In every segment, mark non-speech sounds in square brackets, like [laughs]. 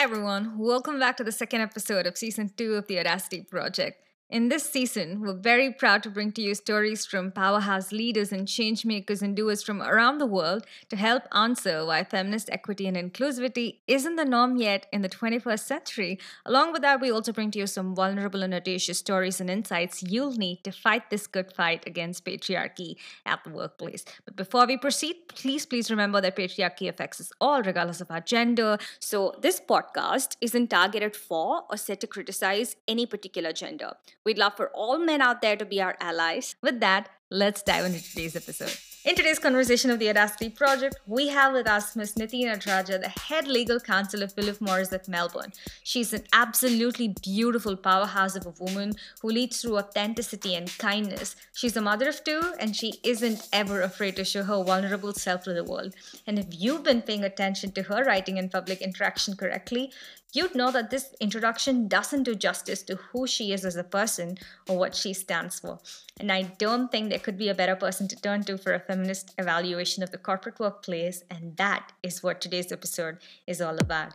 Hi, everyone. Welcome back to the second episode of season two of the Audacity Project. In this season, we're very proud to bring to you stories from powerhouse leaders and changemakers and doers from around the world to help answer why feminist equity and inclusivity isn't the norm yet in the 21st century. Along with that, we also bring to you some vulnerable and audacious stories and insights you'll need to fight this good fight against patriarchy at the workplace. But before we proceed, please, please remember that patriarchy affects us all, regardless of our gender. So, this podcast isn't targeted for or set to criticize any particular gender. We'd love for all men out there to be our allies. With that, let's dive into today's episode. In today's conversation of the Audacity Project, we have with us Ms. Niti Nadarajah, the head legal counsel of Philip Morris at Melbourne. She's an absolutely beautiful powerhouse of a woman who leads through authenticity and kindness. She's a mother of two, and she isn't ever afraid to show her vulnerable self to the world. And if you've been paying attention to her writing and public interaction correctly, you'd know that this introduction doesn't do justice to who she is as a person or what she stands for. And I don't think there could be a better person to turn to for a feminist evaluation of the corporate workplace, and that is what today's episode is all about.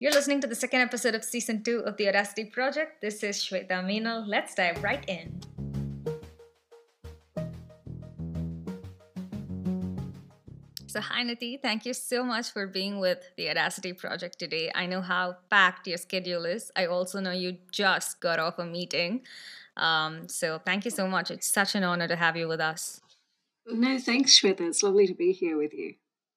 You're listening to the second episode of season two of the Audacity Project. This is Shweta Meenal. Let's dive right in. So, hi Niti, thank you so much for being with the Audacity project today. I know how packed your schedule is. I also know you just got off a meeting. Um, so, thank you so much. It's such an honor to have you with us. No, thanks, Shweta. It's lovely to be here with you.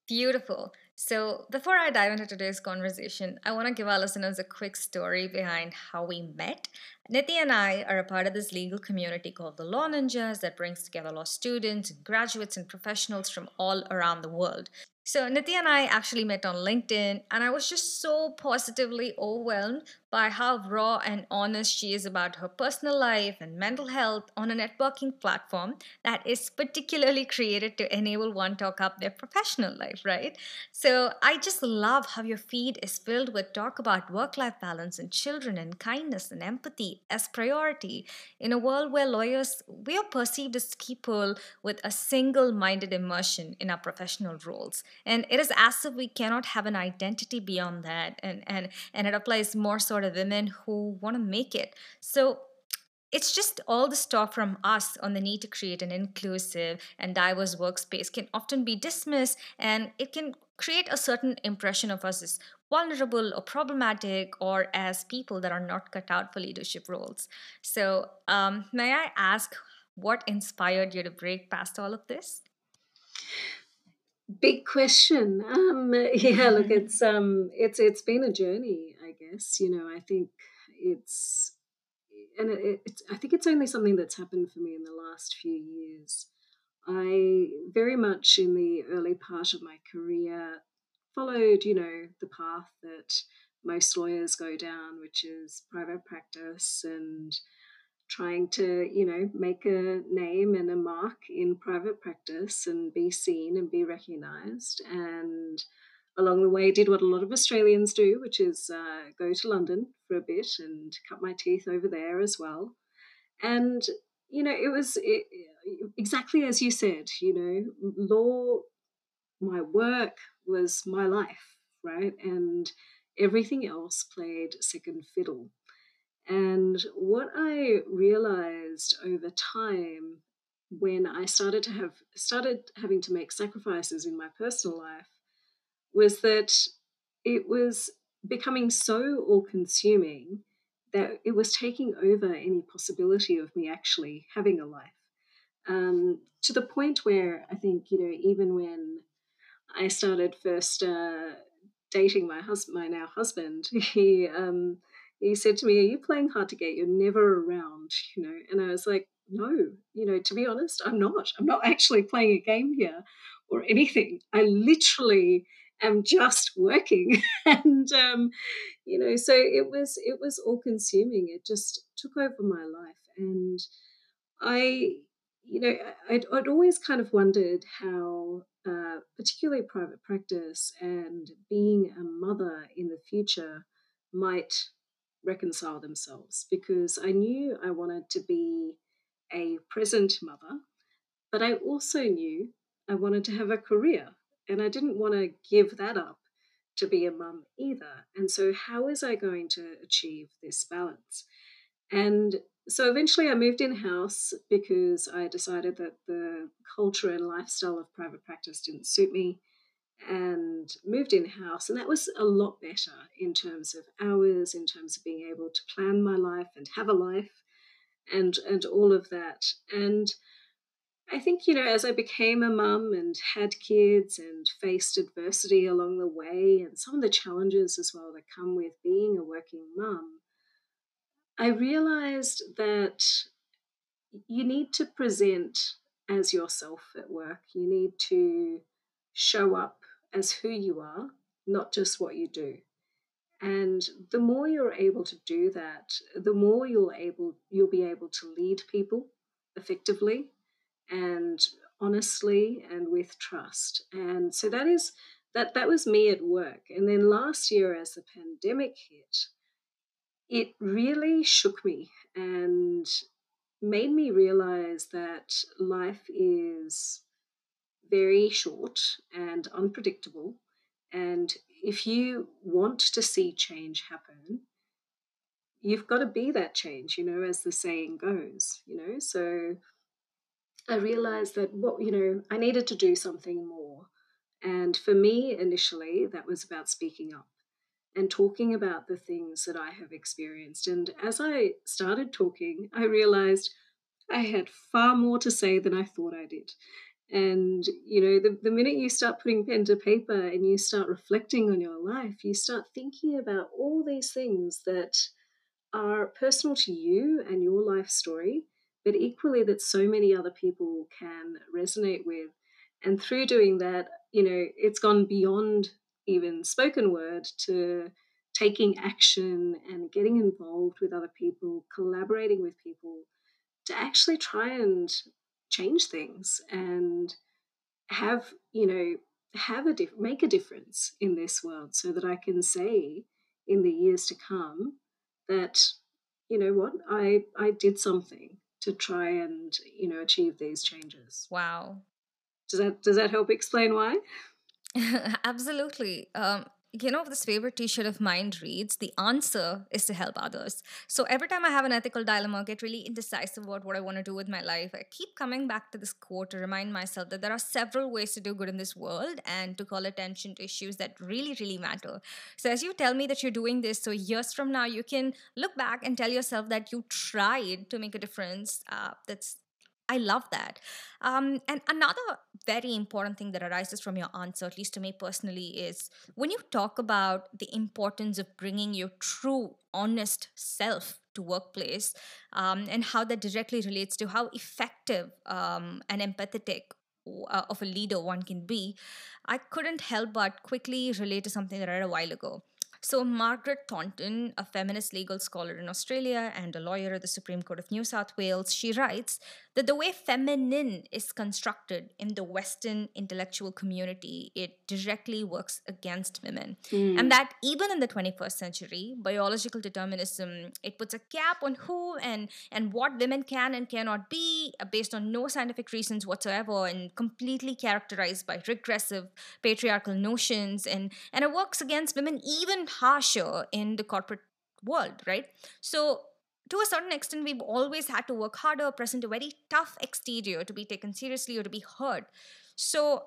Beautiful. So, before I dive into today's conversation, I want to give our listeners a quick story behind how we met. Niti and I are a part of this legal community called the Law Ninjas that brings together law students, graduates, and professionals from all around the world. So, Niti and I actually met on LinkedIn, and I was just so positively overwhelmed by how raw and honest she is about her personal life and mental health on a networking platform that is particularly created to enable one to talk up their professional life, right? So I just love how your feed is filled with talk about work life balance and children and kindness and empathy as priority in a world where lawyers we are perceived as people with a single minded immersion in our professional roles. And it is as if we cannot have an identity beyond that and, and, and it applies more sort of women who want to make it. So it's just all the stuff from us on the need to create an inclusive and diverse workspace can often be dismissed and it can create a certain impression of us as vulnerable or problematic or as people that are not cut out for leadership roles. So, um, may I ask what inspired you to break past all of this? Big question. [laughs] Um, yeah, look, it's um, it's it's been a journey, I guess. You know, I think it's, and it, it's, I think it's only something that's happened for me in the last few years. I very much in the early part of my career followed, you know, the path that most lawyers go down, which is private practice and trying to, you know, make a name and a mark in private practice and be seen and be recognized. And along the way, did what a lot of Australians do, which is uh, go to London for a bit and cut my teeth over there as well. And, you know, it was it, exactly as you said, you know, law, my work was my life, right? And everything else played second fiddle. And what I realized over time when I started to have started having to make sacrifices in my personal life was that it was becoming so all consuming that it was taking over any possibility of me actually having a life. Um, to the point where I think, you know, even when I started first uh, dating my husband, my now husband, [laughs] he um, he said to me, "Are you playing hard to get? You're never around, you know." And I was like, "No, you know, to be honest, I'm not. I'm not actually playing a game here or anything. I literally am just working." [laughs] and um, you know, so it was it was all consuming. It just took over my life, and I, you know, I'd, I'd always kind of wondered how. Uh, particularly private practice and being a mother in the future might reconcile themselves because I knew I wanted to be a present mother, but I also knew I wanted to have a career and I didn't want to give that up to be a mum either. And so, how was I going to achieve this balance? And so eventually I moved in house because I decided that the culture and lifestyle of private practice didn't suit me and moved in house. And that was a lot better in terms of hours, in terms of being able to plan my life and have a life and, and all of that. And I think, you know, as I became a mum and had kids and faced adversity along the way and some of the challenges as well that come with being a working mum, I realized that you need to present as yourself at work. You need to show up as who you are, not just what you do. And the more you're able to do that, the more you'll able you'll be able to lead people effectively and honestly and with trust. And so that is that that was me at work. And then last year as the pandemic hit, it really shook me and made me realize that life is very short and unpredictable. And if you want to see change happen, you've got to be that change, you know, as the saying goes, you know. So I realized that what, you know, I needed to do something more. And for me, initially, that was about speaking up and talking about the things that I have experienced. And as I started talking, I realized I had far more to say than I thought I did. And, you know, the, the minute you start putting pen to paper and you start reflecting on your life, you start thinking about all these things that are personal to you and your life story, but equally that so many other people can resonate with. And through doing that, you know, it's gone beyond even spoken word to taking action and getting involved with other people, collaborating with people to actually try and change things and have, you know, have a diff- make a difference in this world so that I can say in the years to come that you know what I I did something to try and you know achieve these changes. Wow. Does that does that help explain why? [laughs] Absolutely. Um, you know, this favorite t shirt of mine reads, The answer is to help others. So every time I have an ethical dilemma, get really indecisive about what I want to do with my life, I keep coming back to this quote to remind myself that there are several ways to do good in this world and to call attention to issues that really, really matter. So as you tell me that you're doing this, so years from now, you can look back and tell yourself that you tried to make a difference uh, that's I love that. Um, and another very important thing that arises from your answer, at least to me personally, is when you talk about the importance of bringing your true, honest self to workplace um, and how that directly relates to how effective um, and empathetic uh, of a leader one can be, I couldn't help but quickly relate to something that I read a while ago. So, Margaret Thornton, a feminist legal scholar in Australia and a lawyer at the Supreme Court of New South Wales, she writes that the way feminine is constructed in the Western intellectual community, it directly works against women. Mm. And that even in the 21st century, biological determinism, it puts a cap on who and, and what women can and cannot be uh, based on no scientific reasons whatsoever and completely characterized by regressive patriarchal notions. And, and it works against women even harsher in the corporate world, right? So to a certain extent, we've always had to work harder, present a very tough exterior to be taken seriously or to be heard. So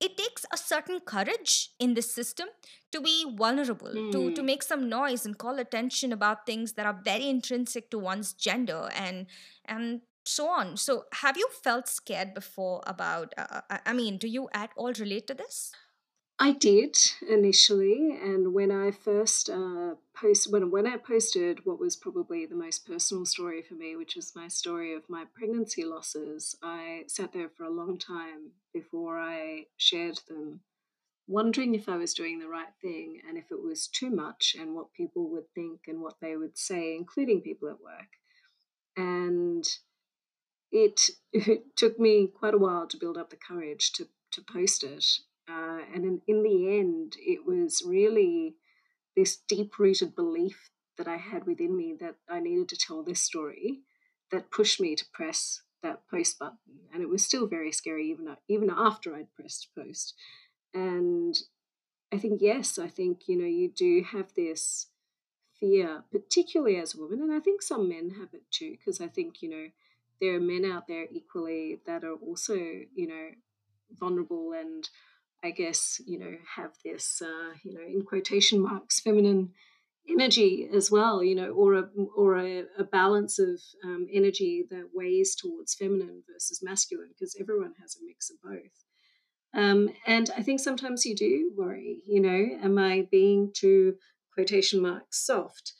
it takes a certain courage in this system to be vulnerable, mm. to, to hmm. make some noise and call attention about things that are very intrinsic to one's gender and and so on. So have you felt scared before about, uh, I mean, do you at all relate to this? I did initially, and when I first uh, post when when I posted what was probably the most personal story for me, which was my story of my pregnancy losses, I sat there for a long time before I shared them, wondering if I was doing the right thing and if it was too much, and what people would think and what they would say, including people at work, and it, [laughs] it took me quite a while to build up the courage to to post it uh, and in, in the end, it was really this deep rooted belief that I had within me that I needed to tell this story that pushed me to press that post button. And it was still very scary, even, even after I'd pressed post. And I think yes, I think you know you do have this fear, particularly as a woman, and I think some men have it too, because I think you know there are men out there equally that are also you know vulnerable and I guess you know have this uh, you know in quotation marks feminine energy as well, you know, or a or a, a balance of um, energy that weighs towards feminine versus masculine, because everyone has a mix of both. Um, and I think sometimes you do worry, you know, am I being too quotation marks soft?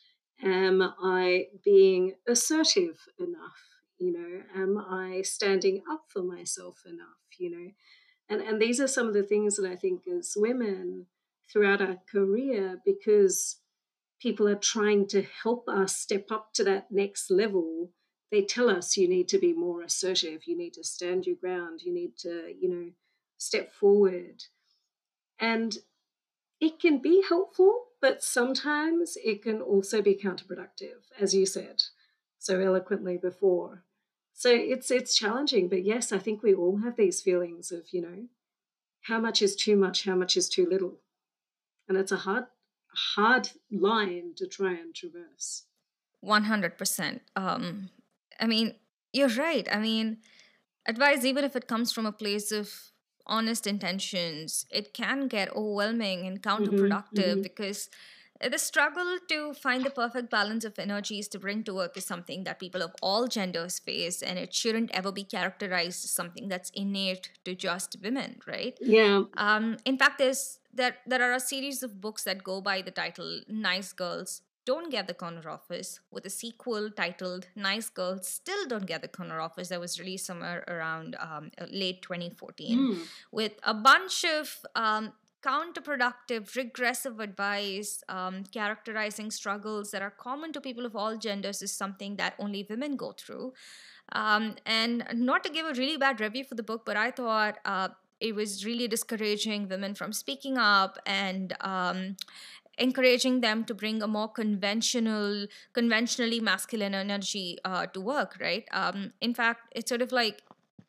Am I being assertive enough? You know, am I standing up for myself enough? You know, and and these are some of the things that I think as women throughout our career, because people are trying to help us step up to that next level they tell us you need to be more assertive you need to stand your ground you need to you know step forward. And it can be helpful but sometimes it can also be counterproductive as you said so eloquently before so it's it's challenging but yes i think we all have these feelings of you know how much is too much how much is too little and it's a hard hard line to try and traverse. 100%. Um, I mean, you're right. I mean, advice, even if it comes from a place of honest intentions, it can get overwhelming and mm-hmm, counterproductive mm-hmm, mm-hmm. because the struggle to find the perfect balance of energies to bring to work is something that people of all genders face, and it shouldn't ever be characterized as something that's innate to just women, right? Yeah. Um, in fact, there's there there are a series of books that go by the title "Nice Girls Don't Get the Corner Office," with a sequel titled "Nice Girls Still Don't Get the Corner Office" that was released somewhere around um, late 2014, mm. with a bunch of um, counterproductive, regressive advice, um, characterizing struggles that are common to people of all genders is something that only women go through. Um, and not to give a really bad review for the book, but I thought uh, it was really discouraging women from speaking up and um, encouraging them to bring a more conventional conventionally masculine energy uh, to work right um, in fact it's sort of like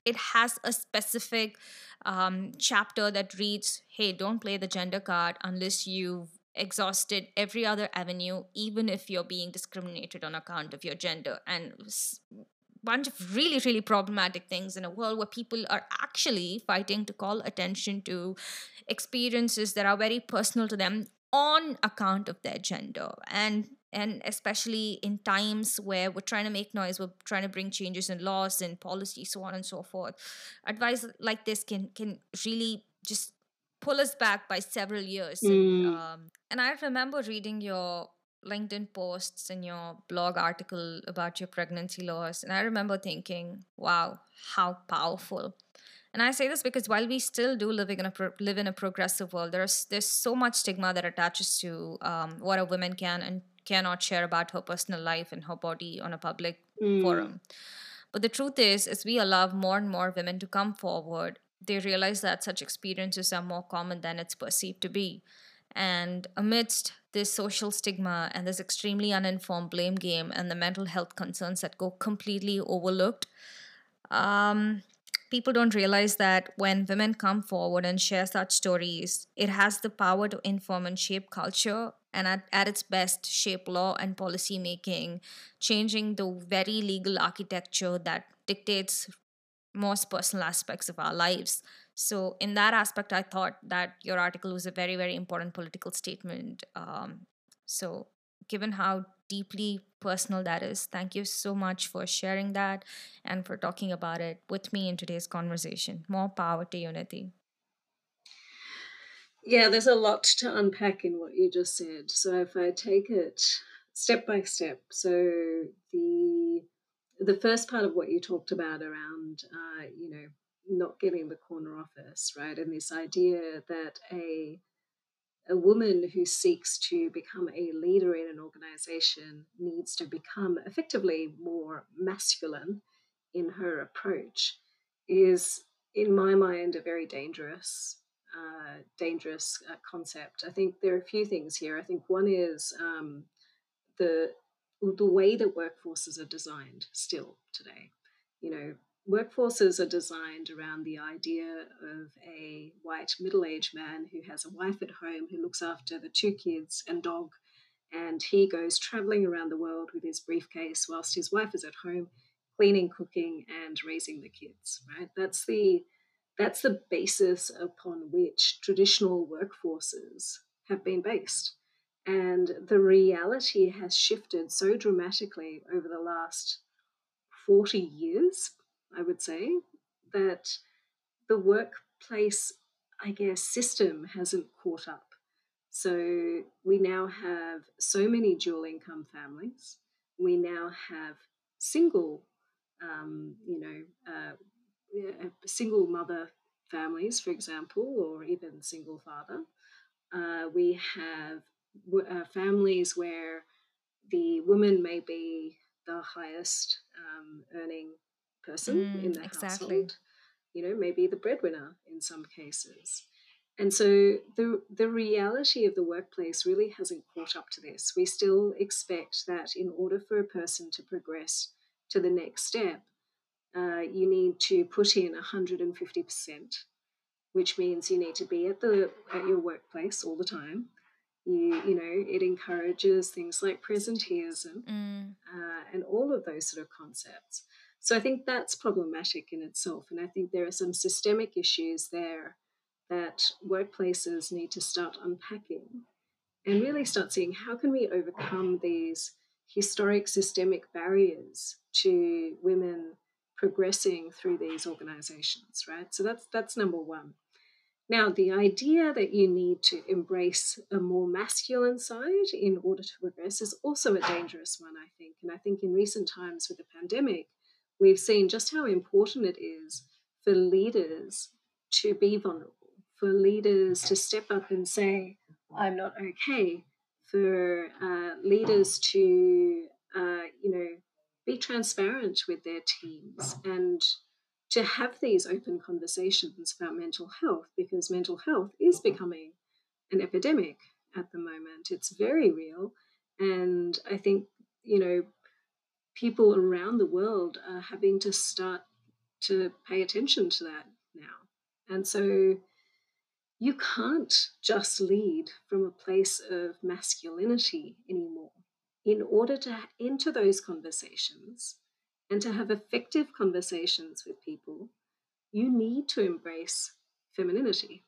it has a specific um, chapter that reads hey don't play the gender card unless you've exhausted every other avenue even if you're being discriminated on account of your gender. And bunch of really really problematic things in a world where people are actually fighting to call attention to experiences that are very personal to them on account of their gender. And and especially in times where we're trying to make noise we're trying to bring changes in laws and policy so on and so forth advice like this can can really just pull us back by several years mm. and, um, and i remember reading your linkedin posts and your blog article about your pregnancy loss and i remember thinking wow how powerful and I say this because while we still do living in a pro- live in a progressive world, there's there's so much stigma that attaches to um, what a woman can and cannot share about her personal life and her body on a public mm. forum. But the truth is, as we allow more and more women to come forward, they realize that such experiences are more common than it's perceived to be. And amidst this social stigma and this extremely uninformed blame game and the mental health concerns that go completely overlooked, um, people don't realize that when women come forward and share such stories, it has the power to inform and shape culture and at, at its best shape law and policy making, changing the very legal architecture that dictates most personal aspects of our lives. So, in that aspect, I thought that your article was a very, very important political statement. Um, so, given how deeply personal that is. Thank you so much for sharing that and for talking about it with me in today's conversation. More power to unity. Yeah, there's a lot to unpack in what you just said. So if I take it step by step, so the the first part of what you talked about around, uh, you know, not getting the corner office, right, and this idea that a a woman who seeks to become a leader in an organization needs to become effectively more masculine in her approach is, in my mind, a very dangerous, uh, dangerous uh, concept. I think there are a few things here. I think one is um, the the way that workforces are designed still today. You know, workforces are designed around the idea of a white middle aged man who has a wife at home who looks after the two kids and dog. And he goes traveling around the world with his briefcase whilst his wife is at home cleaning, cooking, and raising the kids, right? That's the that's the basis upon which traditional workforces have been based. And the reality has shifted so dramatically over the last 40 years, I would say, that the workplace, I guess, system hasn't caught up. So we now have so many dual income families. We now have single, um, you know, uh, single mother families, for example, or even single father. Uh, we have uh, families where the woman may be the highest um, earning person mm, in the exactly. household. You know, maybe the breadwinner in some cases. And so the the reality of the workplace really hasn't caught up to this. We still expect that in order for a person to progress to the next step, uh, you need to put in 150%, which means you need to be at the at your workplace all the time you you know it encourages things like presenteeism mm. uh, and all of those sort of concepts so i think that's problematic in itself and i think there are some systemic issues there that workplaces need to start unpacking and really start seeing how can we overcome these historic systemic barriers to women progressing through these organizations right so that's that's number one now, the idea that you need to embrace a more masculine side in order to progress is also a dangerous one, I think. And I think in recent times with the pandemic, we've seen just how important it is for leaders to be vulnerable, for leaders to step up and say, I'm not okay, for uh, leaders to, uh, you know, be transparent with their teams and to have these open conversations about mental health because mental health is mm-hmm. becoming an epidemic at the moment. It's very real. And I think, you know, people around the world are having to start to pay attention to that now. And so you can't just lead from a place of masculinity anymore. In order to enter those conversations, and to have effective conversations with people, you need to embrace femininity,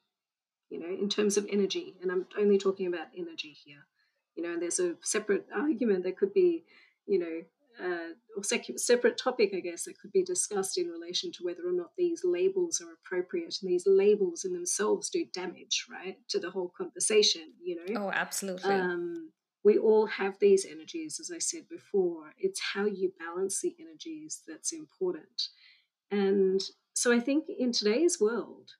you know, in terms of energy. And I'm only talking about energy here. You know, and there's a separate argument that could be, you know, uh, or sec- separate topic, I guess, that could be discussed in relation to whether or not these labels are appropriate. And these labels in themselves do damage, right, to the whole conversation, you know? Oh, absolutely. Um, we all have these energies, as I said before. It's how you balance the energies that's important. And so I think in today's world,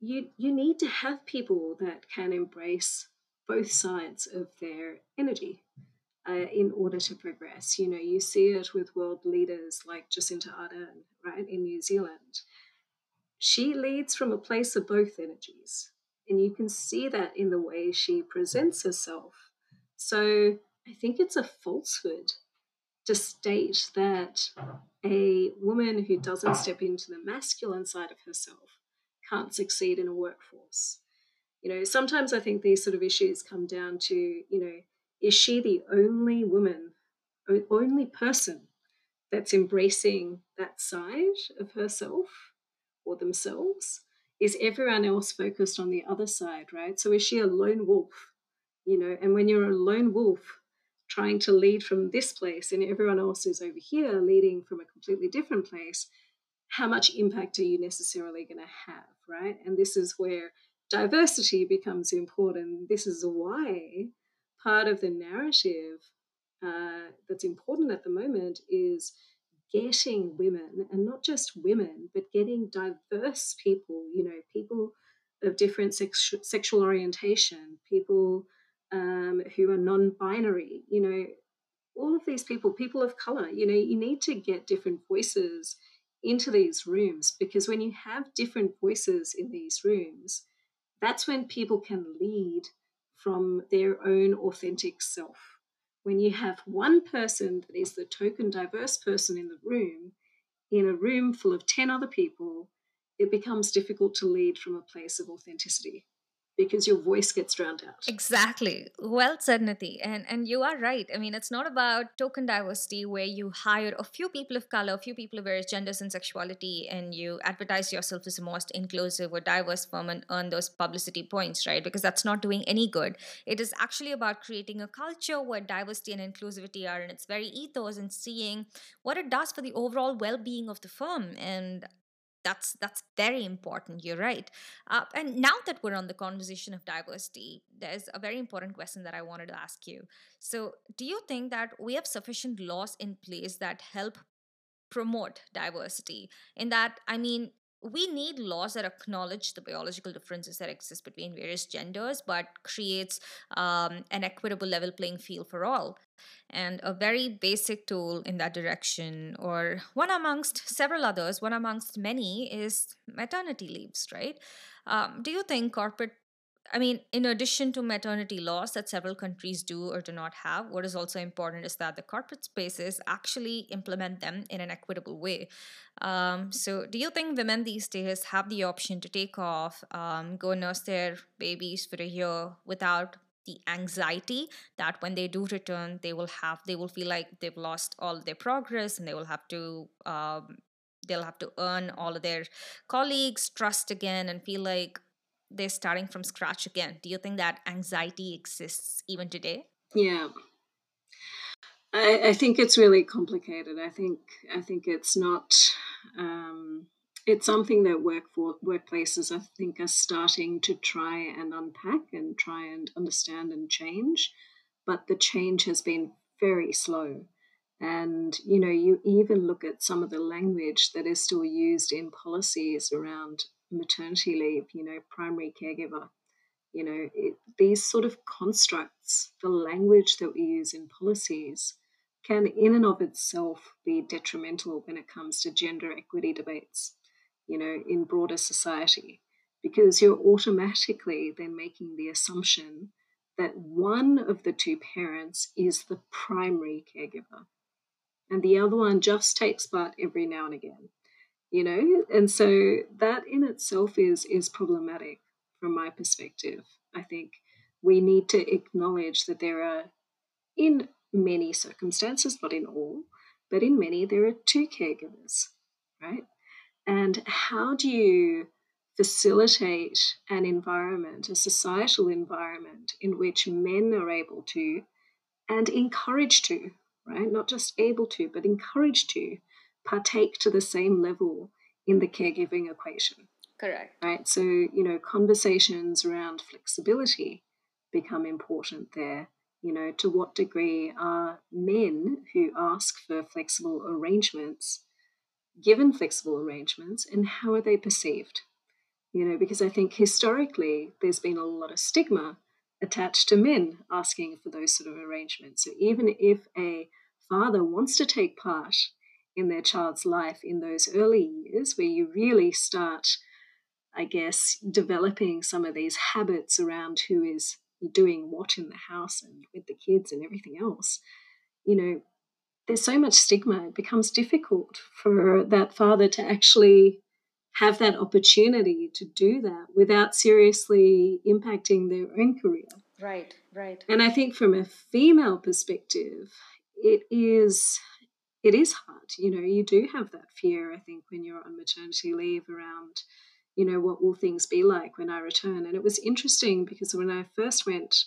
you, you need to have people that can embrace both sides of their energy uh, in order to progress. You know, you see it with world leaders like Jacinda Ardern, right, in New Zealand. She leads from a place of both energies. And you can see that in the way she presents herself so I think it's a falsehood to state that a woman who doesn't step into the masculine side of herself can't succeed in a workforce. You know, sometimes I think these sort of issues come down to, you know, is she the only woman, only person that's embracing that side of herself or themselves? Is everyone else focused on the other side, right? So is she a lone wolf you know and when you're a lone wolf trying to lead from this place and everyone else is over here leading from a completely different place how much impact are you necessarily going to have right? And this is where diversity becomes important. This is why part of the narrative uh, that's important at the moment is getting women and not just women but getting diverse people you know people of different sex- sexual orientation people um, who are non binary, you know, all of these people, people of color, you know, you need to get different voices into these rooms because when you have different voices in these rooms, that's when people can lead from their own authentic self. When you have one person that is the token diverse person in the room, in a room full of 10 other people, it becomes difficult to lead from a place of authenticity because your voice gets drowned out. Exactly. Well said, Niti. And and you are right. I mean, it's not about token diversity where you hire a few people of color, a few people of various genders and sexuality, and you advertise yourself as the most inclusive or diverse firm and earn those publicity points, right? Because that's not doing any good. It is actually about creating a culture where diversity and inclusivity are in its very ethos and seeing what it does for the overall well-being of the firm. And that's that's very important you're right. Uh, and now that we're on the conversation of diversity there's a very important question that i wanted to ask you. So do you think that we have sufficient laws in place that help promote diversity? In that i mean we need laws that acknowledge the biological differences that exist between various genders but creates um, an equitable level playing field for all. And a very basic tool in that direction or one amongst several others one amongst many is maternity leaves right? Um, do you think corporate I mean, in addition to maternity laws that several countries do or do not have, what is also important is that the corporate spaces actually implement them in an equitable way. Um, so, do you think women these days have the option to take off, um, go nurse their babies for a year without the anxiety that when they do return, they will have, they will feel like they've lost all their progress and they will have to um, they'll have to earn all of their colleagues trust again and feel like they're starting from scratch again. Do you think that anxiety exists even today? Yeah. I, I think it's really complicated. I think I think it's not um, it's something that work for workplaces I think are starting to try and unpack and try and understand and change, but the change has been very slow. And you know, you even look at some of the language that is still used in policies around maternity leave, you know, primary caregiver, you know, it, these sort of constructs, the language that we use in policies, can in and of itself be detrimental when it comes to gender equity debates, you know, in broader society, because you're automatically then making the assumption that one of the two parents is the primary caregiver and the other one just takes part every now and again you know? And so that in itself is is problematic from my perspective. I think we need to acknowledge that there are in many circumstances not in all but in many there are two caregivers right? And how do you facilitate an environment a societal environment in which men are able to and encouraged to right? Not just able to but encouraged to partake to the same level in the caregiving equation. Correct. Right. So, you know, conversations around flexibility become important there. You know, to what degree are men who ask for flexible arrangements given flexible arrangements and how are they perceived? You know, because I think historically there's been a lot of stigma attached to men asking for those sort of arrangements. So even if a father wants to take part in their child's life in those early years where you really start, I guess, developing some of these habits around who is doing what in the house and with the kids and everything else, you know, there's so much stigma. It becomes difficult for that father to actually have that opportunity to do that without seriously impacting their own career. Right, right. And I think from a female perspective, it is it is hard. You know, you do have that fear, I think, when you're on maternity leave around, you know, what will things be like when I return? And it was interesting because when I first went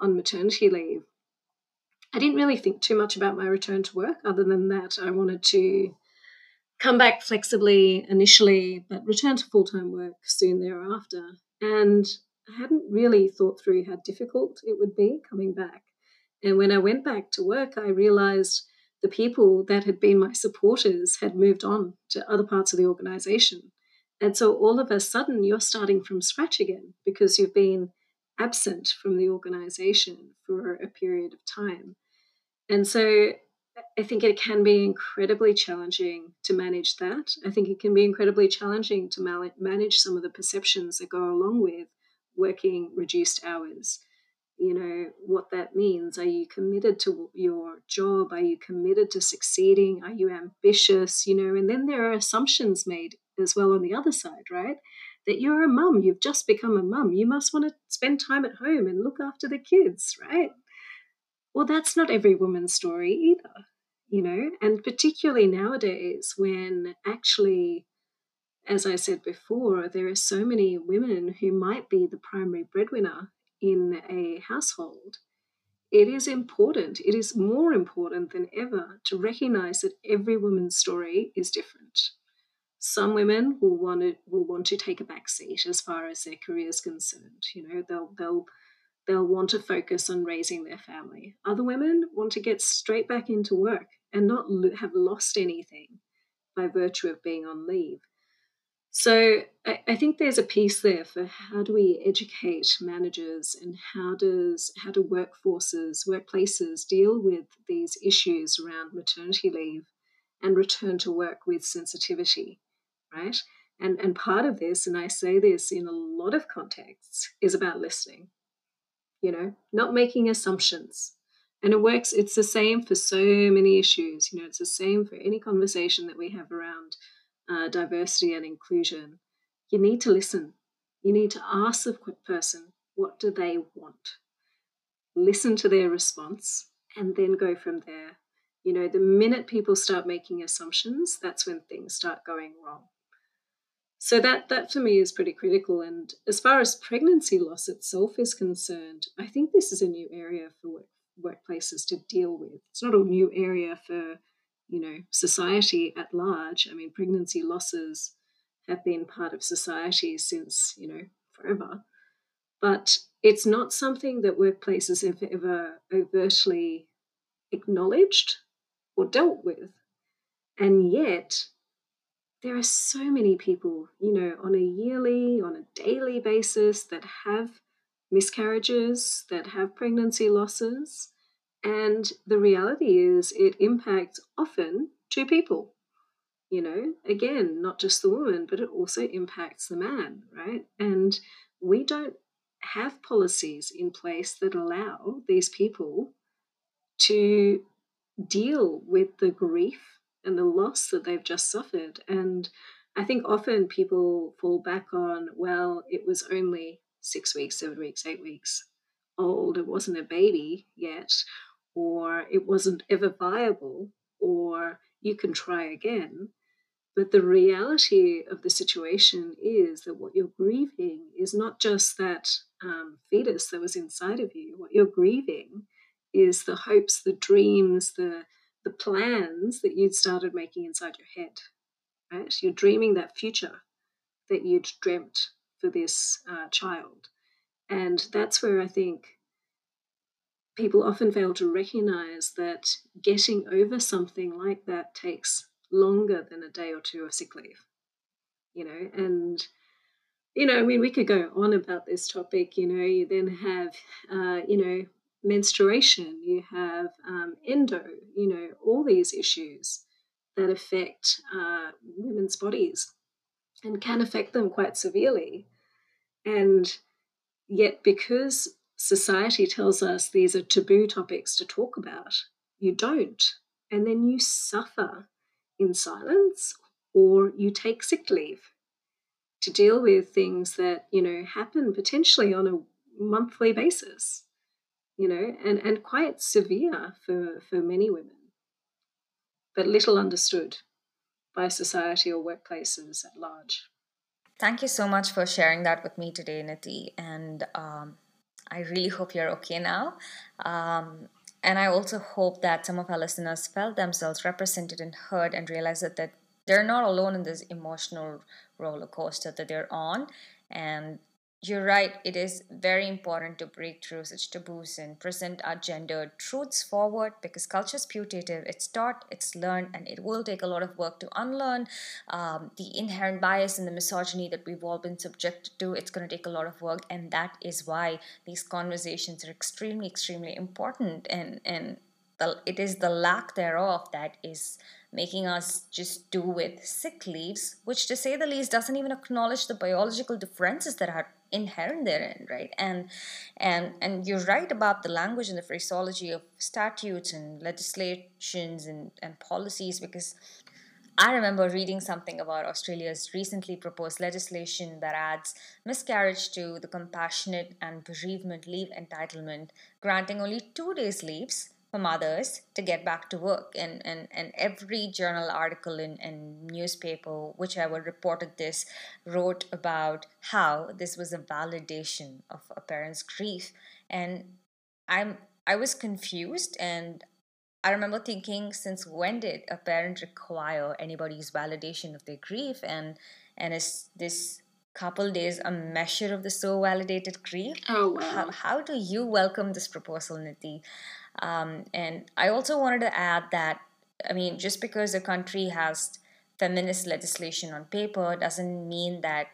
on maternity leave, I didn't really think too much about my return to work, other than that, I wanted to come back flexibly initially, but return to full time work soon thereafter. And I hadn't really thought through how difficult it would be coming back. And when I went back to work, I realized the people that had been my supporters had moved on to other parts of the organization. And so all of a sudden, you're starting from scratch again because you've been absent from the organization for a period of time. And so I think it can be incredibly challenging to manage that. I think it can be incredibly challenging to manage some of the perceptions that go along with working reduced hours you know what that means. Are you committed to your job? Are you committed to succeeding? Are you ambitious? You know and then there are assumptions made as well on the other side right? That you're a mum you've just become a mum. You must want to spend time at home and look after the kids right? Well that's not every woman's story either you know? And particularly nowadays when actually as i said before there are so many women who might be the primary breadwinner in a household, it is important, it is more important than ever to recognize that every woman's story is different. Some women will want to will want to take a back seat as far as their career is concerned. You know, they'll they'll they'll want to focus on raising their family. Other women want to get straight back into work and not have lost anything by virtue of being on leave. So I, I, think there's a piece there for how do we educate managers and how does how do workforces, workplaces deal with these issues around maternity leave and return to work with sensitivity, right? And and part of this, and I say this in a lot of contexts, is about listening. You know, not making assumptions. And it works, it's the same for so many issues. You know, it's the same for any conversation that we have around uh, diversity and inclusion, you need to listen. You need to ask the person, what do they want? Listen to their response and then go from there. You know, the minute people start making assumptions, that's when things start going wrong. So that that for me is pretty critical. And as far as pregnancy loss itself is concerned, I think this is a new area for work, workplaces to deal with. It's not a new area for you know society at large. I mean, pregnancy losses have been part of society since you know forever, but it's not something that workplaces have ever overtly acknowledged or dealt with, and yet there are so many people, you know, on a yearly, on a daily basis that have miscarriages, that have pregnancy losses, and the reality is, it impacts often two people. You know, again, not just the woman, but it also impacts the man, right? And we don't have policies in place that allow these people to deal with the grief and the loss that they've just suffered. And I think often people fall back on, well, it was only six weeks, seven weeks, eight weeks old, it wasn't a baby yet, or it wasn't ever viable, or you can try again. But the reality of the situation is that what you're grieving is not just that um, fetus that was inside of you. What you're grieving is the hopes, the dreams, the the plans that you'd started making inside your head. Right? You're dreaming that future that you'd dreamt for this uh, child, and that's where I think people often fail to recognize that getting over something like that takes longer than a day or two of sick leave. You know, and you know, I mean, we could go on about this topic. You know, you then have, uh, you know, menstruation, you have um, endo, you know, all these issues that affect uh, women's bodies and can affect them quite severely. And yet, because society tells us these are taboo topics to talk about. You don't. And then you suffer in silence or you take sick leave to deal with things that, you know, happen potentially on a monthly basis, you know, and, and quite severe for, for many women, but little understood by society or workplaces at large. Thank you so much for sharing that with me today, Niti. And um, I really hope you're okay now. Um, and I also hope that some of our listeners felt themselves represented and heard and realized that, that they're not alone in this emotional roller coaster that they're on. And you're right, it is very important to break through such taboos and present our gendered truths forward because culture is putative. It's taught, it's learned, and it will take a lot of work to unlearn um, the inherent bias and the misogyny that we've all been subjected to. It's going to take a lot of work, and that is why these conversations are extremely, extremely important. And, and the, it is the lack thereof that is making us just do with sick leaves, which to say the least doesn't even acknowledge the biological differences that are inherent therein right? And and and you're right about the language and the phraseology of statutes and legislations and and policies because I remember reading something about Australia's recently proposed legislation that adds miscarriage to the compassionate and bereavement leave entitlement, granting only two days' leaves for mothers to get back to work. And, and, and every journal article and, and newspaper, whichever reported this, wrote about how this was a validation of a parent's grief. And I'm I was confused and I remember thinking, since when did a parent require anybody's validation of their grief? And and is this couple days a measure of the so validated grief? Oh wow! How, how do you welcome this proposal, Niti? Um, and I also wanted to add that I mean, just because a country has feminist legislation on paper doesn't mean that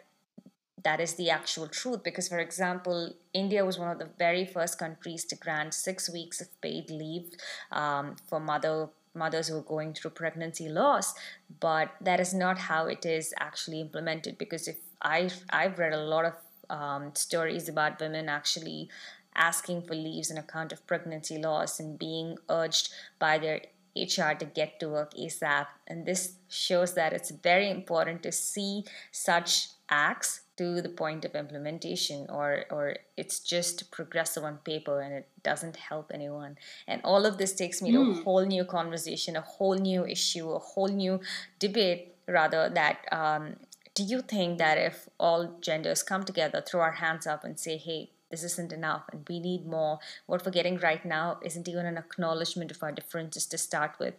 that is the actual truth because for example india was one of the very first countries to grant six weeks of paid leave um, for mother mothers who are going through pregnancy loss but that is not how it is actually implemented because if i've, I've read a lot of um, stories about women actually asking for leaves on account of pregnancy loss and being urged by their HR to get to work ASAP. And this shows that it's very important to see such acts to the point of implementation or or it's just progressive on paper and it doesn't help anyone and all of this takes me mm. to a hmm. whole new conversation a whole new issue a whole new debate rather that um, do you think that if all genders come together throw our hands up and say hey this isn't enough and we need more what we're getting right now isn't even an acknowledgement of our differences to start with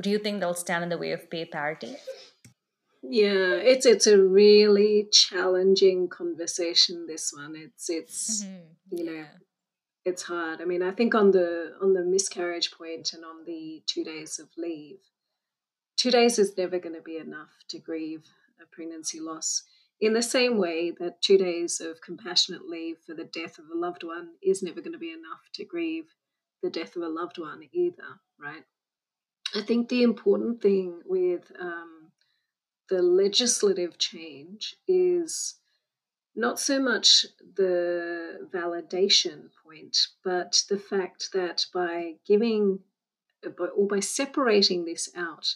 do you think they'll stand in the way of pay parity yeah, it's it's a really challenging conversation. This one, it's it's mm-hmm. you know, yeah. it's hard. I mean, I think on the on the miscarriage point and on the two days of leave, two days is never going to be enough to grieve a pregnancy loss. In the same way that two days of compassionate leave for the death of a loved one is never going to be enough to grieve the death of a loved one either, right? I think the important thing with um, the legislative change is not so much the validation point, but the fact that by giving or by separating this out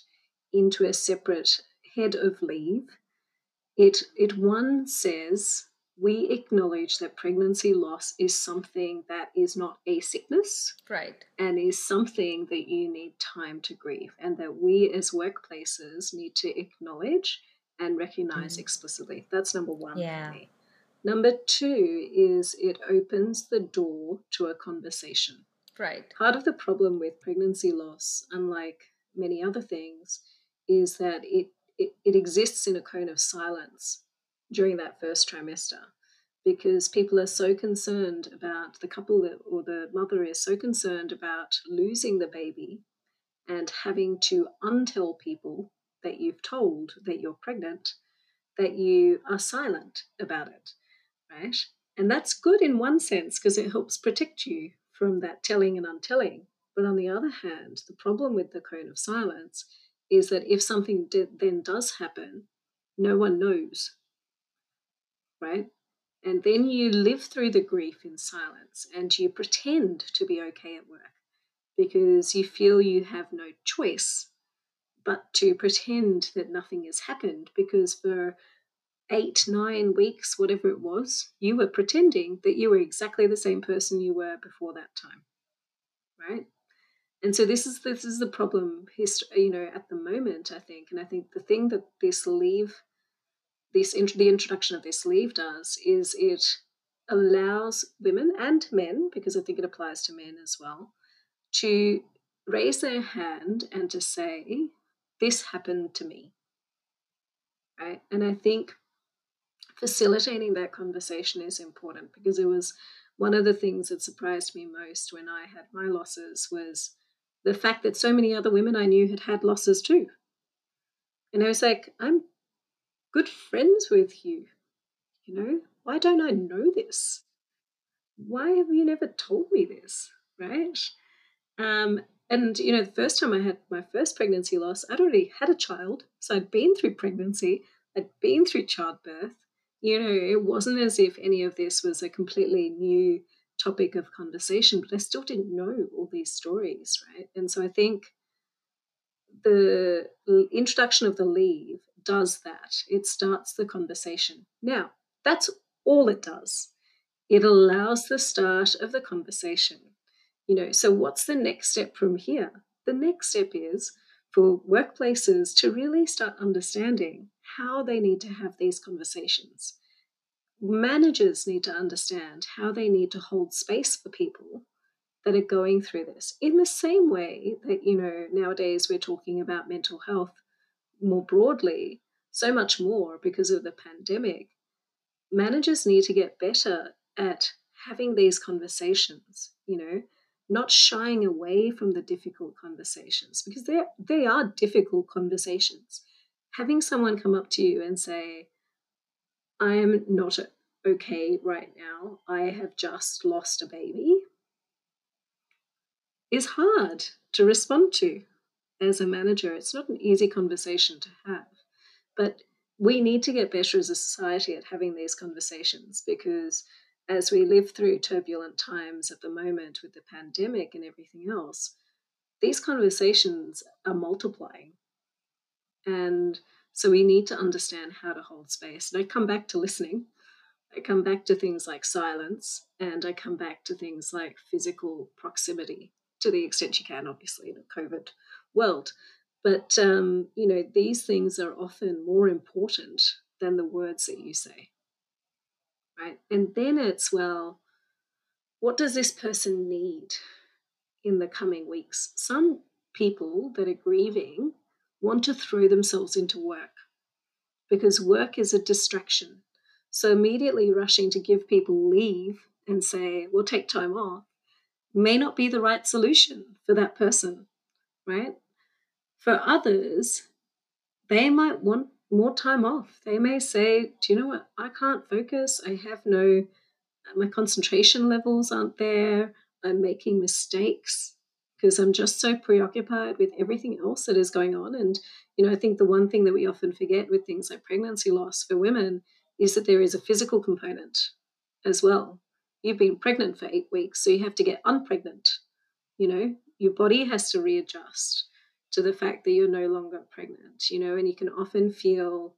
into a separate head of leave, it it one says we acknowledge that pregnancy loss is something that is not a sickness. Right. And is something that you need time to grieve, and that we as workplaces need to acknowledge and recognize mm. explicitly. That's number one yeah. for me. Number two is it opens the door to a conversation. Right. Part of the problem with pregnancy loss, unlike many other things, is that it, it, it exists in a cone of silence during that first trimester because people are so concerned about the couple or the mother is so concerned about losing the baby and having to untell people that you've told that you're pregnant that you are silent about it, right? And that's good in one sense because it helps protect you from that telling and untelling. But on the other hand, the problem with the cone of silence is that if something then does happen, no one knows right? And then you live through the grief in silence and you pretend to be okay at work because you feel you have no choice but to pretend that nothing has happened because for eight, nine weeks, whatever it was, you were pretending that you were exactly the same person you were before that time, right? And so this is this is the problem, you know, at the moment. I think, and I think the thing that this leave this the introduction of this leave does is it allows women and men, because I think it applies to men as well, to raise their hand and to say, This happened to me. Right? And I think facilitating that conversation is important because it was one of the things that surprised me most when I had my losses was the fact that so many other women I knew had had losses too. And I was like, I'm good friends with you. You know, why don't I know this? Why have you never told me this? Right? Um, and you know, the first time I had my first pregnancy loss, I'd already had a child, so I'd been through pregnancy, I'd been through childbirth. you know, it wasn't as if any of this was a completely new topic of conversation, but I still didn't know all these stories, right? And so I think the introduction of the leave does that. It starts the conversation. Now, that's all it does. It allows the start of the conversation. You know, so what's the next step from here? The next step is for workplaces to really start understanding how they need to have these conversations. Managers need to understand how they need to hold space for people that are going through this in the same way that, you know, nowadays we're talking about mental health more broadly, so much more because of the pandemic. Managers need to get better at having these conversations, you know, not shying away from the difficult conversations because they they are difficult conversations. Having someone come up to you and say, "I am not okay right now. I have just lost a baby," is hard to respond to as a manager. It's not an easy conversation to have, but we need to get better as a society at having these conversations because as we live through turbulent times at the moment with the pandemic and everything else, these conversations are multiplying. And so we need to understand how to hold space. And I come back to listening. I come back to things like silence, and I come back to things like physical proximity to the extent you can, obviously, in COVID world. But, um, you know, these things are often more important than the words that you say right? And then it's, well, what does this person need in the coming weeks? Some people that are grieving want to throw themselves into work because work is a distraction. So immediately rushing to give people leave and say, we'll take time off may not be the right solution for that person, right? For others, they might want more time off. They may say, Do you know what? I can't focus. I have no, my concentration levels aren't there. I'm making mistakes because I'm just so preoccupied with everything else that is going on. And, you know, I think the one thing that we often forget with things like pregnancy loss for women is that there is a physical component as well. You've been pregnant for eight weeks, so you have to get unpregnant. You know, your body has to readjust to the fact that you're no longer pregnant, you know, and you can often feel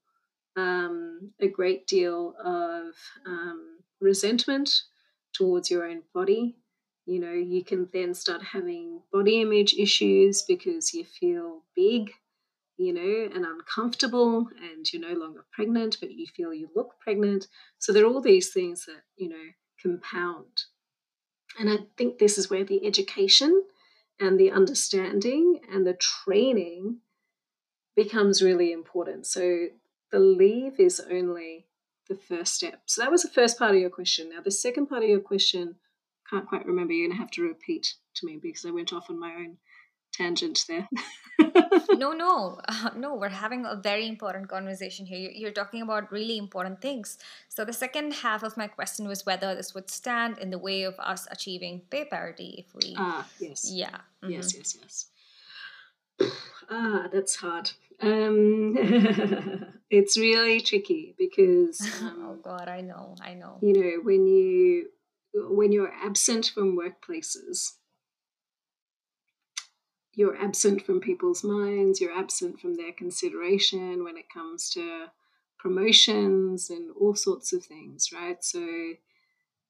um, a great deal of um, resentment towards your own body. You know, you can then start having body image issues because you feel big, you know, and uncomfortable, and you're no longer pregnant, but you feel you look pregnant. So there are all these things that, you know, compound. And I think this is where the education and the understanding and the training becomes really important. So the leave is only the first step. So that was the first part of your question. Now the second part of your question, can't quite remember. You're gonna have to repeat to me because I went off on my own tangent there. [laughs] no, no, uh, no. We're having a very important conversation here. You're talking about really important things. So, the second half of my question was whether this would stand in the way of us achieving pay parity if we. Ah, yes. Yeah. Mm-hmm. Yes, yes, yes. [sighs] Ah, that's hard. Um, [laughs] it's really tricky because. [laughs] Um, oh God, I know, I know. You know, when you when you're absent from workplaces, you're absent from people's minds, you're absent from their consideration when it comes to promotions and all sorts of things, right? So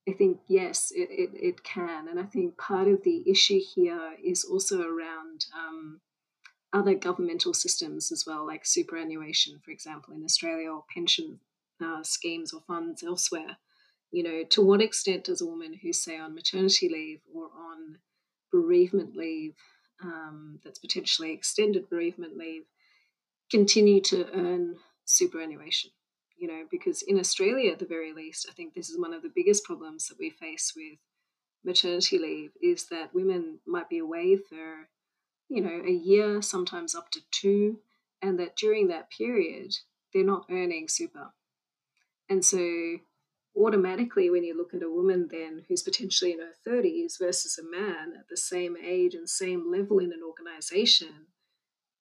I think, yes, it, it, it can. And I think part of the issue here is also around um, other governmental systems as well, like superannuation, for example, in Australia, or pension uh, schemes or funds elsewhere. You know, to what extent does a woman who's, say, on maternity leave or on bereavement leave um, that's potentially extended bereavement leave continue to earn superannuation. You know, because in Australia, at the very least, I think this is one of the biggest problems that we face with maternity leave is that women might be away for, you know, a year, sometimes up to two, and that during that period, they're not earning super. And so automatically when you look at a woman then who's potentially in her 30s versus a man at the same age and same level in an organization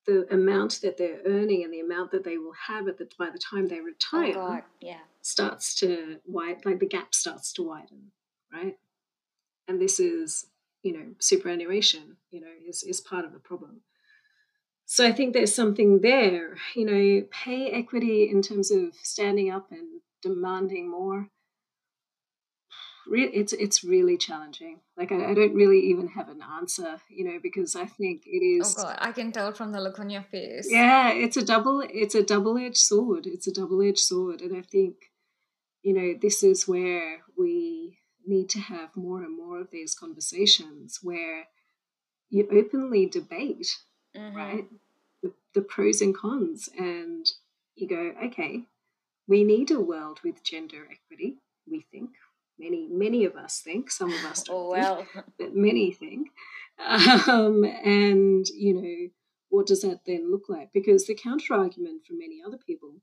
the amount that they're earning and the amount that they will have at the by the time they Oh retire God, yeah. starts to widen like the gap starts to widen right? And this is you know superannuation you know is, is part of the problem. So i think there's something there you know pay equity in terms of standing up and demanding more re- it's it's really challenging like I, I don't really even have an answer you know because i think it is. Oh god, I can tell from the look on your face. yeah it's a double it's a double-edged sword it's a double-edged sword and i think you know this is where we need to have more and more of these conversations where you openly debate Mhm. right the, the pros and cons and you go okay we need a world with gender equity we think many many of us think some of us [laughs] don't Oh think well. but many think. Um, and, you know, what does that then look like? Because the counter argument for many other people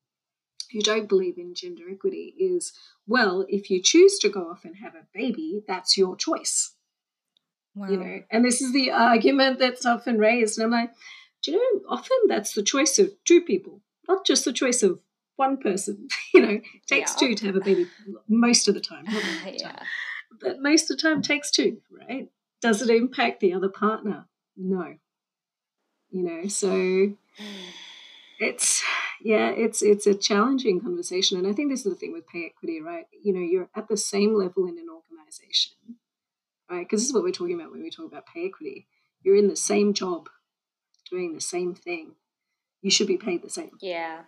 who don't believe in gender equity is well, if you choose to go off and have a baby, that's your choice. Wow. You know, and this is the argument that's often raised. And I'm like, do you know, often that's the choice of two people, not just the choice of one person. [laughs] you know, it takes Yeah. two to have a baby most of the time. the [laughs] time yeah. but most of the time takes two, right? Does it impact the other partner? No. You know, so hmm. it's yeah, it's it's a challenging conversation, and I think this is the thing with pay equity, right? You know, you're at the same level in an organization, right? Because this is what we're talking about when we talk about pay equity. You're in the same job, doing the same thing. You should be paid the same. Yeah.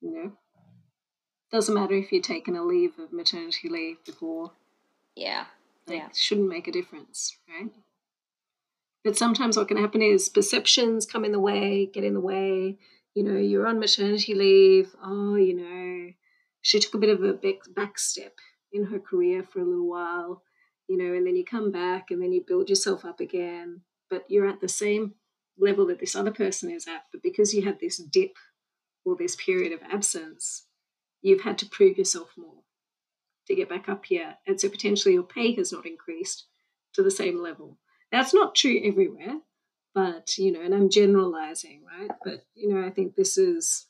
You know, doesn't matter if you're taking a leave of maternity leave before Yeah. Like, Yeah. shouldn't make a difference, right? But sometimes what can happen is perceptions come in the way, get in the way. You know, you're on maternity leave. Oh, you know, she took a bit of a back, back step in her career for a little while, you know, and then you come back and then you build yourself up again. But you're at the same level that this other person is at. But because you had this dip or this period of absence, you've had to prove yourself more to get back up here. And so potentially your pay has not increased to the same level. That's not true everywhere, but, you know, and I'm generalizing, right? But, you know, I think this is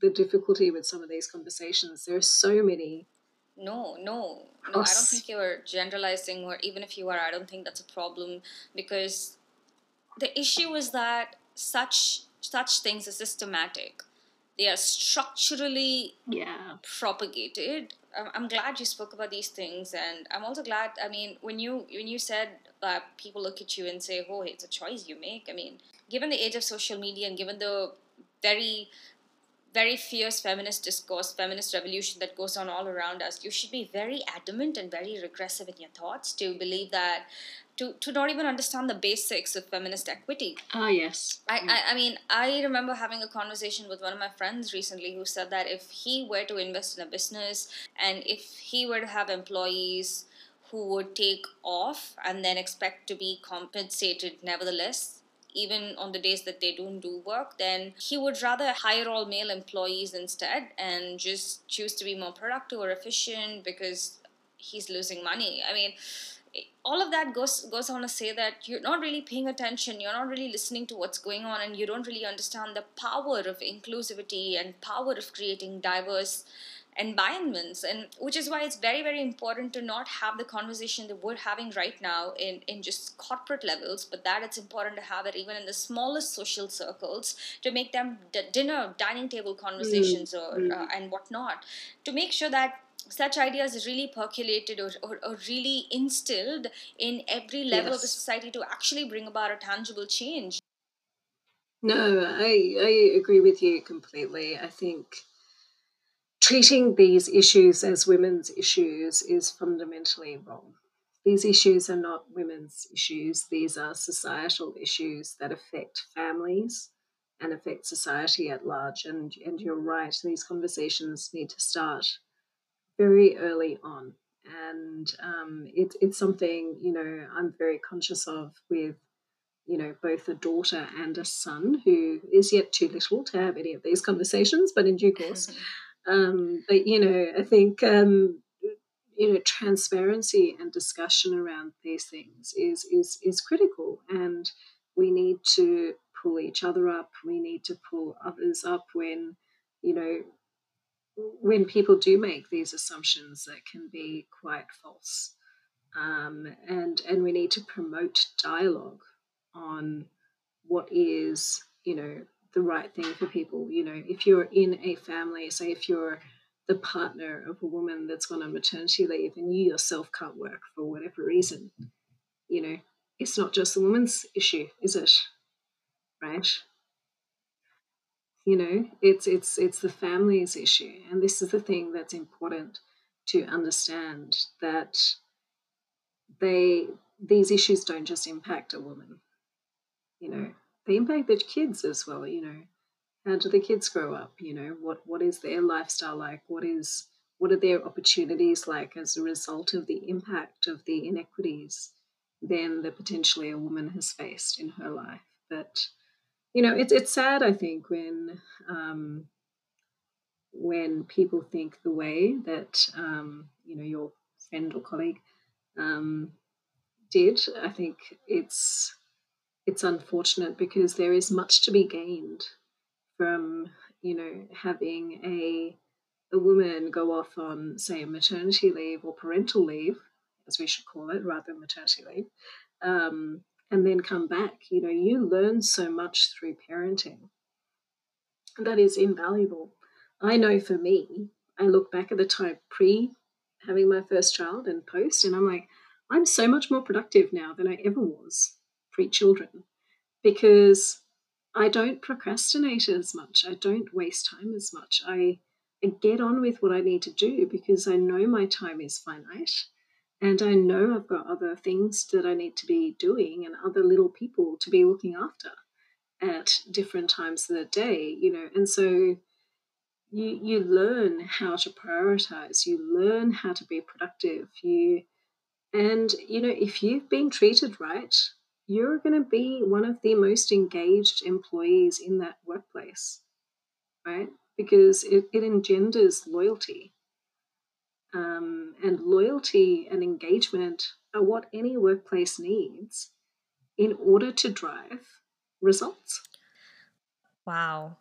the difficulty with some of these conversations. There are so many. No, no, no. I don't think you're generalizing, or even if you are, I don't think that's a problem because the issue is that such such things are systematic. They are structurally Yeah. propagated. I'm, I'm glad you spoke about these things, and I'm also glad. I mean, when you when you said that people look at you and say, "Oh, it's a choice you make." I mean, given the age of social media and given the very very fierce feminist discourse, feminist revolution that goes on all around us, you should be very adamant and very regressive in your thoughts to believe that, to, to not even understand the basics of feminist equity. Ah, yes. I, I, I mean, I remember having a conversation with one of my friends recently who said that if he were to invest in a business and if he were to have employees who would take off and then expect to be compensated nevertheless, even on the days that they don't do work, then he would rather hire all male employees instead and just choose to be more productive or efficient because he's losing money. I mean, all of that goes goes on to say that you're not really paying attention you're not really listening to what's going on and you don't really understand the power of inclusivity and power of creating diverse environments. And which is why it's very very important to not have the conversation that we're having right now in in just corporate levels but that it's important to have it even in the smallest social circles to make them d- dinner dining table conversations or uh, and whatnot. To make sure that such ideas really percolated or, or, or really instilled in every level of the society to actually bring about a tangible change No, I, I agree with you completely. I think treating these issues as women's issues is fundamentally wrong. These issues are not women's issues, these are societal issues that affect families and affect society at large. And, and you're right, these conversations need to start very early on. And um, it, it's something, you know, I'm very conscious of with you know, both a daughter and a son who is yet too little to have any of these conversations, but in due course. [laughs] Um, but, you know, I think, um, you know, transparency and discussion around these things is, is, is critical. And we need to pull each other up. We need to pull others up when, you know, when people do make these assumptions that can be quite false. Um, and and we need to promote dialogue on what is you know the right thing for people. You know, if you're in a family, say if you're the partner of a woman that's gone on maternity leave and you yourself can't work for whatever reason, you know, it's not just the woman's issue, is it? Right? You know, it's it's it's the family's issue. And this is the thing that's important to understand that they these issues don't just impact a woman. You know, they impact the kids as well, you know. How do the kids grow up? You know, what what is their lifestyle like? What is what are their opportunities like as a result of the impact of the inequities then that potentially a woman has faced in her life? But you know, it's it's sad I think when um, when people think the way that um, you know your friend or colleague um, did. I think it's it's unfortunate because there is much to be gained from you know having a a woman go off on say a maternity leave or parental leave as we should call it rather than maternity leave um, and then come back you know you learn so much through parenting that is invaluable i know for me i look back at the time pre having my first child and post and i'm like i'm so much more productive now than i ever was pre children because I don't procrastinate as much. I don't waste time as much. I, I get on with what I need to do because I know my time is finite and I know I've got other things that I need to be doing and other little people to be looking after at different times of the day, you know. And so you you learn how to prioritize, you learn how to be productive, you and you know, if you've been treated right, you're going to be one of the most engaged employees in that workplace, right? Because it, it engenders loyalty. Um, and loyalty and engagement are what any workplace needs in order to drive results. Wow.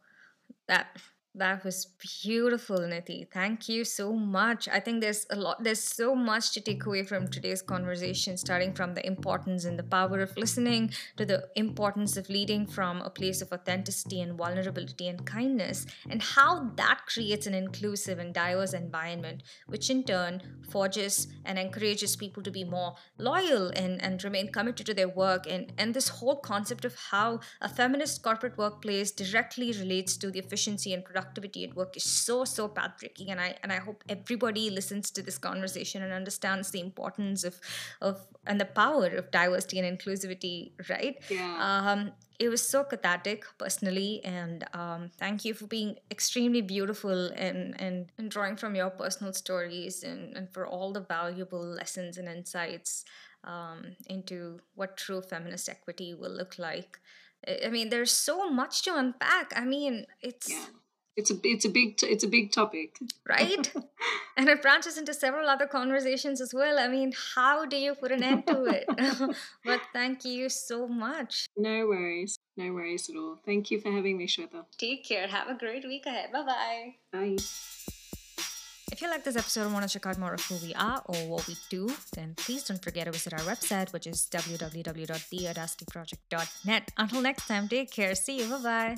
That that was beautiful, Niti. Thank you so much. I think there's a lot, there's so much to take away from today's conversation, starting from the importance and the power of listening to the importance of leading from a place of authenticity and vulnerability and kindness, and how that creates an inclusive and diverse environment, which in turn forges and encourages people to be more loyal and, and remain committed to their work. And, and this whole concept of how a feminist corporate workplace directly relates to the efficiency and production productivity at work is so so patricky and i and i hope everybody listens to this conversation and understands the importance of of and the power of diversity and inclusivity right? Yeah. Um it was so cathartic personally and um, thank you for being extremely beautiful and, and, and drawing from your personal stories and, and for all the valuable lessons and insights um, into what true feminist equity will look like. I mean there's so much to unpack. I mean it's yeah it's a it's a big it's a big topic. Right? [laughs] And it branches into several other conversations as well. I mean how do you put an end to it? [laughs] But thank you so much. No worries. No worries at all. Thank you for having me shweta. Take care. Have a great week ahead. Bye-bye. Bye. If you like this episode and want to check out more of who we are or what we do, then please don't forget to visit our website, which is www.theaudacityproject.net. Until next time, take care. See you. Bye bye.